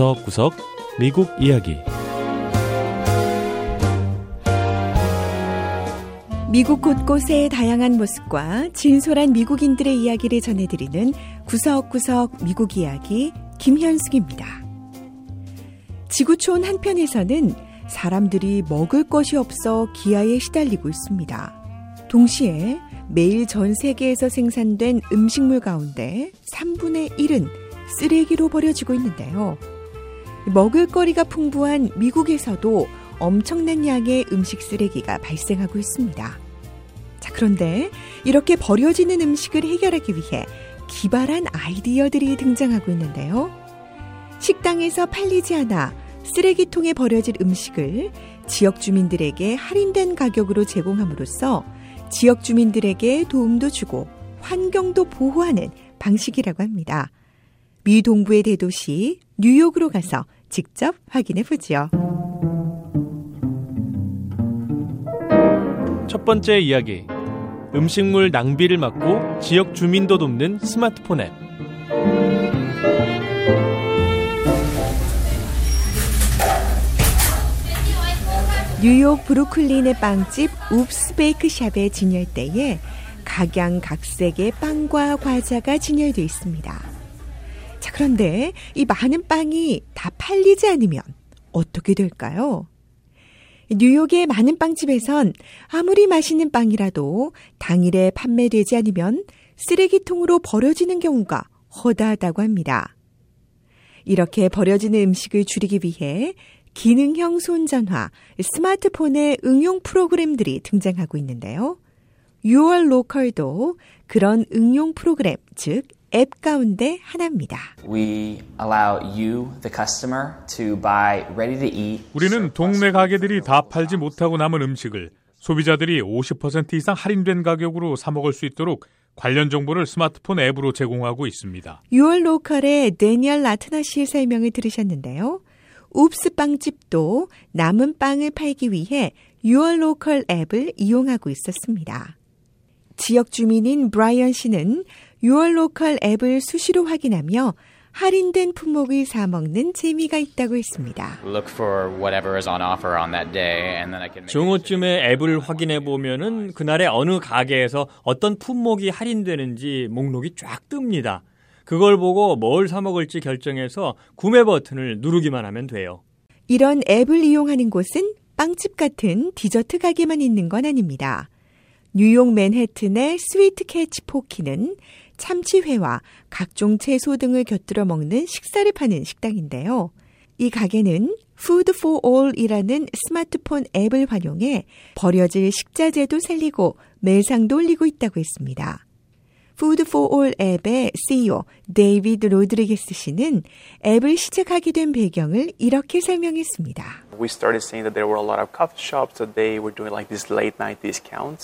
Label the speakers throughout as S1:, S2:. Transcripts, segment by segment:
S1: 구석구석 미국 이야기
S2: 미국 곳곳의 다양한 모습과 진솔한 미국인들의 이야기를 전해드리는 구석구석 미국 이야기 김현숙입니다. 지구촌 한편에서는 사람들이 먹을 것이 없어 기아에 시달리고 있습니다. 동시에 매일 전 세계에서 생산된 음식물 가운데 3분의 1은 쓰레기로 버려지고 있는데요. 먹을거리가 풍부한 미국에서도 엄청난 양의 음식 쓰레기가 발생하고 있습니다. 자, 그런데 이렇게 버려지는 음식을 해결하기 위해 기발한 아이디어들이 등장하고 있는데요. 식당에서 팔리지 않아 쓰레기통에 버려질 음식을 지역 주민들에게 할인된 가격으로 제공함으로써 지역 주민들에게 도움도 주고 환경도 보호하는 방식이라고 합니다. 미 동부의 대도시 뉴욕으로 가서 직접 확인해 보죠.
S1: 첫 번째 이야기 음식물 낭비를 막고 지역 주민도 돕는 스마트폰 앱
S2: 뉴욕 브루클린의 빵집 웁스 베이크샵의 진열대에 각양각색의 빵과 과자가 진열되어 있습니다. 자, 그런데 이 많은 빵이 다 팔리지 않으면 어떻게 될까요? 뉴욕의 많은 빵집에선 아무리 맛있는 빵이라도 당일에 판매되지 않으면 쓰레기통으로 버려지는 경우가 허다하다고 합니다. 이렇게 버려지는 음식을 줄이기 위해 기능형 손전화, 스마트폰의 응용 프로그램들이 등장하고 있는데요. YourLocal도 그런 응용 프로그램, 즉, 앱 가운데 하나입니다.
S3: We allow you, the customer, to buy ready to eat.
S4: 우리는 동네 가게들이 다 팔지 못하고 남은 음식을 소비자들이 50% 이상 할인된 가격으로 사 먹을 수 있도록 관련 정보를 스마트폰 앱으로 제공하고 있습니다.
S2: YourLocal의 데니얼 라트나 씨의 설명을 들으셨는데요. Woops 빵집도 남은 빵을 팔기 위해 YourLocal 앱을 이용하고 있었습니다. 지역 주민인 브라이언 씨는 YourLocal 앱을 수시로 확인하며 할인된 품목을 사 먹는 재미가 있다고 했습니다.
S5: 정오쯤에 앱을 확인해 보면은 그날의 어느 가게에서 어떤 품목이 할인되는지 목록이 쫙 뜹니다. 그걸 보고 뭘 사 먹을지 결정해서 구매 버튼을 누르기만 하면 돼요.
S2: 이런 앱을 이용하는 곳은 빵집 같은 디저트 가게만 있는 건 아닙니다. 뉴욕 맨해튼의 Sweet Catch Poke는 참치회와 각종 채소 등을 곁들여 먹는 식사를 파는 식당인데요. 이 가게는 Food for All이라는 스마트폰 앱을 활용해 버려질 식자재도 살리고 매상도 올리고 있다고 했습니다. Food for All 앱의 CEO 데이비드 로드리게스 씨는 앱을 시작하게 된 배경을 이렇게 설명했습니다.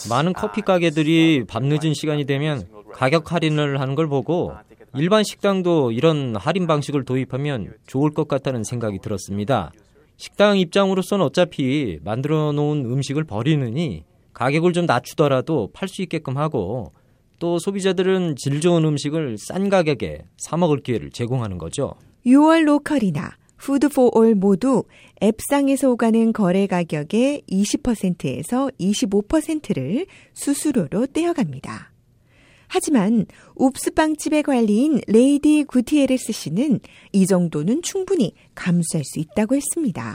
S5: 많은 커피 가게들이 밤늦은 시간이 되면 가격 할인을 하는 걸 보고 일반 식당도 이런 할인 방식을 도입하면 좋을 것 같다는 생각이 들었습니다. 식당 입장으로서는 어차피 만들어 놓은 음식을 버리느니 가격을 좀 낮추더라도 팔 수 있게끔 하고 또 소비자들은 질 좋은 음식을 싼 가격에 사 먹을 기회를 제공하는 거죠.
S2: YourLocal이나 Food for All 모두 앱상에서 오가는 거래 가격의 20%에서 25%를 수수료로 떼어갑니다. 하지만 Woops 빵집의 관리인 레이디 구티에레스 씨는 이 정도는 충분히 감수할 수 있다고 했습니다.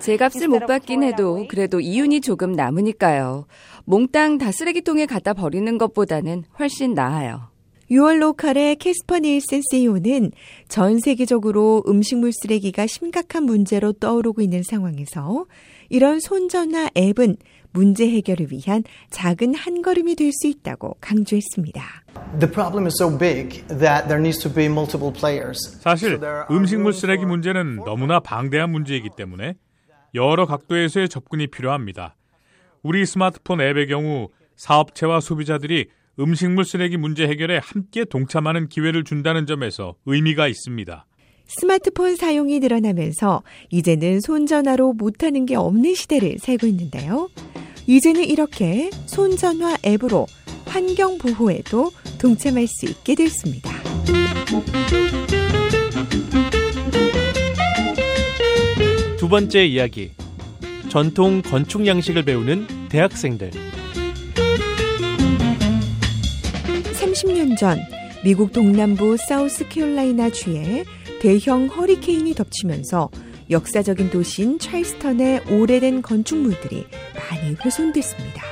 S6: 제 값을 못 받긴 해도 그래도 이윤이 조금 남으니까요. 몽땅 다 쓰레기통에 갖다 버리는 것보다는 훨씬 나아요.
S2: YourLocal의 캐스퍼 닐슨 CEO는 전 세계적으로 음식물 쓰레기가 심각한 문제로 떠오르고 있는 상황에서 이런 손전화 앱은 문제 해결을 위한 작은 한 걸음이 될 수 있다고 강조했습니다.
S4: 사실 음식물 쓰레기 문제는 너무나 방대한 문제이기 때문에 여러 각도에서의 접근이 필요합니다. 우리 스마트폰 앱의 경우 사업체와 소비자들이 음식물 쓰레기 문제 해결에 함께 동참하는 기회를 준다는 점에서 의미가 있습니다.
S2: 스마트폰 사용이 늘어나면서 이제는 손전화로 못하는 게 없는 시대를 살고 있는데요. 이제는 이렇게 손전화 앱으로 환경 보호에도 동참할 수 있게 됐습니다.
S1: 두 번째 이야기. 전통 건축 양식을 배우는 대학생들.
S2: 30년 전 미국 동남부 사우스캐롤라이나 주에 대형 허리케인이 덮치면서 역사적인 도시인 찰스턴의 오래된 건축물들이 많이 훼손됐습니다.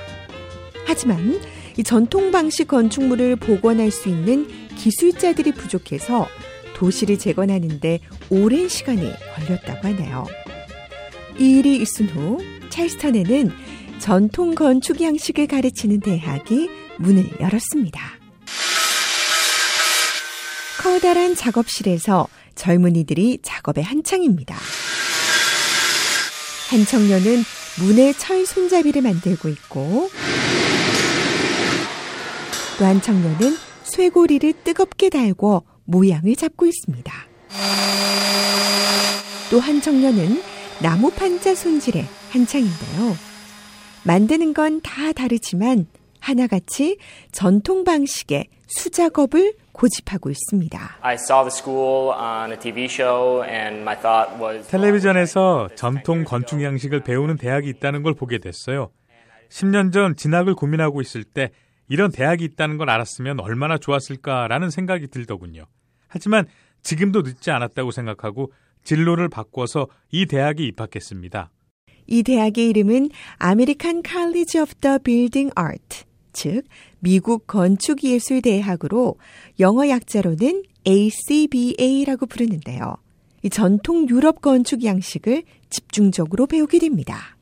S2: 하지만 이 전통 방식 건축물을 복원할 수 있는 기술자들이 부족해서 도시를 재건하는데 오랜 시간이 걸렸다고 하네요. 이 일이 있은 후 찰스턴에는 전통 건축 양식을 가르치는 대학이 문을 열었습니다. 커다란 작업실에서 젊은이들이 작업에 한창입니다. 한 청년은 문의 철 손잡이를 만들고 있고 또 한 청년은 쇠고리를 뜨겁게 달고 모양을 잡고 있습니다. 또 한 청년은 나무 판자 손질에 한창인데요. 만드는 건 다 다르지만 하나같이 전통 방식의 수작업을 고집하고 있습니다.
S7: I saw the school on a TV show and my thought was
S4: 텔레비전에서 전통 건축 양식을 배우는 대학이 있다는 걸 보게 됐어요. 10년 전 진학을 고민하고 있을 때 이런 대학이 있다는 걸 알았으면 얼마나 좋았을까라는 생각이 들더군요. 하지만 지금도 늦지 않았다고 생각하고 진로를 바꿔서 이 대학에 입학했습니다.
S2: 이 대학의 이름은 American College of the Building Arts, 즉 미국 건축예술대학으로 영어 약자로는 ACBA라고 부르는데요. 이 전통 유럽 건축 양식을 집중적으로 배우게 됩니다.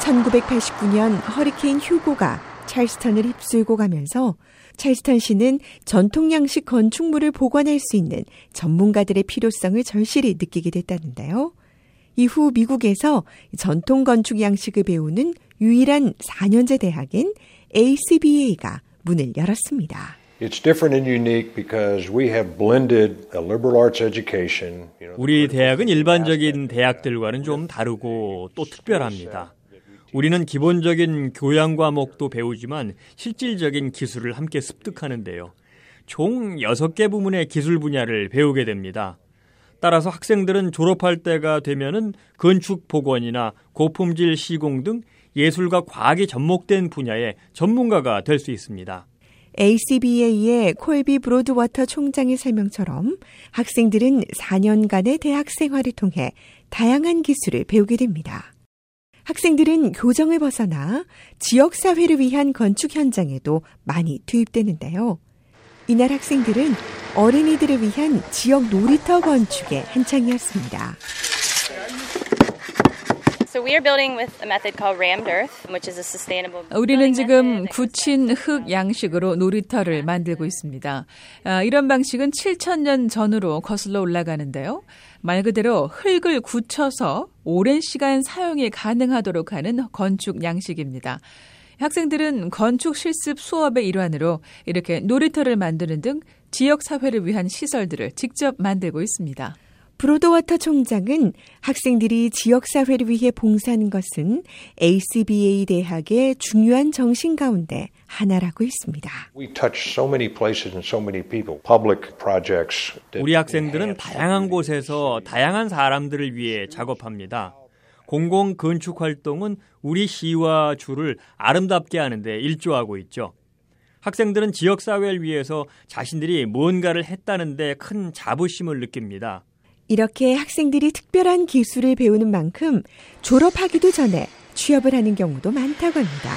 S2: 1989년 허리케인 휴고가 찰스턴을 휩쓸고 가면서 찰스턴시는 전통 양식 건축물을 복원할 수 있는 전문가들의 필요성을 절실히 느끼게 됐다는데요. 이후 미국에서 전통 건축 양식을 배우는 유일한 4년제 대학인 ACBA가 문을 열었습니다.
S8: It's different and unique because we have blended a liberal arts education. you know,
S9: 우리 대학은 일반적인 대학들과는 좀 다르고 또 특별합니다. 우리는 기본적인 교양 과목도 배우지만 실질적인 기술을 함께 습득하는데요. 총 6개 부문의 기술 분야를 배우게 됩니다. 따라서 학생들은 졸업할 때가 되면은 건축 복원이나 고품질 시공 등 예술과 과학이 접목된 분야의 전문가가 될 수 있습니다.
S2: ACBA의 콜비 브로드워터 총장의 설명처럼 학생들은 4년간의 대학 생활을 통해 다양한 기술을 배우게 됩니다. 학생들은 교정을 벗어나 지역사회를 위한 건축 현장에도 많이 투입되는데요. 이날 학생들은 어린이들을 위한 지역 놀이터 건축에 한창이었습니다.
S10: 우리는 지금 굳힌 흙 양식으로 놀이터를 만들고 있습니다. 아, 이런 방식은 7천년 전으로 거슬러 올라가는데요. 말 그대로 흙을 굳혀서 오랜 시간 사용이 가능하도록 하는 건축 양식입니다. 학생들은 건축 실습 수업의 일환으로 이렇게 놀이터를 만드는 등 지역 사회를 위한 시설들을 직접 만들고 있습니다.
S2: 브로드워터 총장은 학생들이 지역사회를 위해 봉사하는 것은 ACBA 대학의 중요한 정신 가운데 하나라고 했습니다.
S8: We touch so many places and so many people. Public projects. that
S9: 우리 학생들은 다양한 곳에서 다양한 사람들을 위해 작업합니다. 공공 건축 활동은 우리 시와 주를 아름답게 하는데 일조하고 있죠. 학생들은 지역 사회를 위해서 자신들이 무언가를 했다는데 큰 자부심을 느낍니다.
S2: 이렇게 학생들이 특별한 기술을 배우는 만큼 졸업하기도 전에 취업을 하는 경우도 많다고 합니다.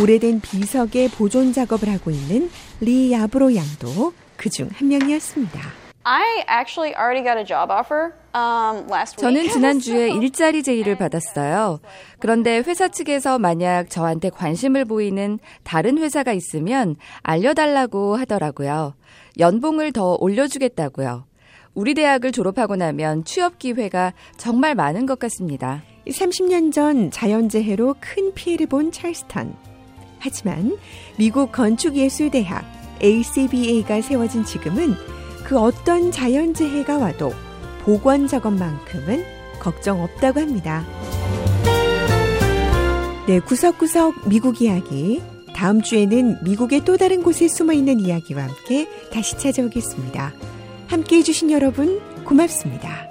S2: 오래된 비석의 보존 작업을 하고 있는 리 야브로 양도 그 중 한 명이었습니다.
S11: I actually already got a job offer um, last week.
S6: 저는 지난주에 일자리 제의를 받았어요. 그런데 회사 측에서 만약 저한테 관심을 보이는 다른 회사가 있으면 알려달라고 하더라고요. 연봉을 더 올려주겠다고요. 우리 대학을 졸업하고 나면 취업 기회가 정말 많은 것 같습니다.
S2: 30년 전 자연재해로 큰 피해를 본 찰스턴. 하지만 미국 건축예술대학 ACBA가 세워진 지금은 그 어떤 자연재해가 와도 보관 작업만큼은 걱정 없다고 합니다. 네, 구석구석 미국 이야기. 다음 주에는 미국의 또 다른 곳에 숨어 있는 이야기와 함께 다시 찾아오겠습니다. 함께 해주신 여러분, 고맙습니다.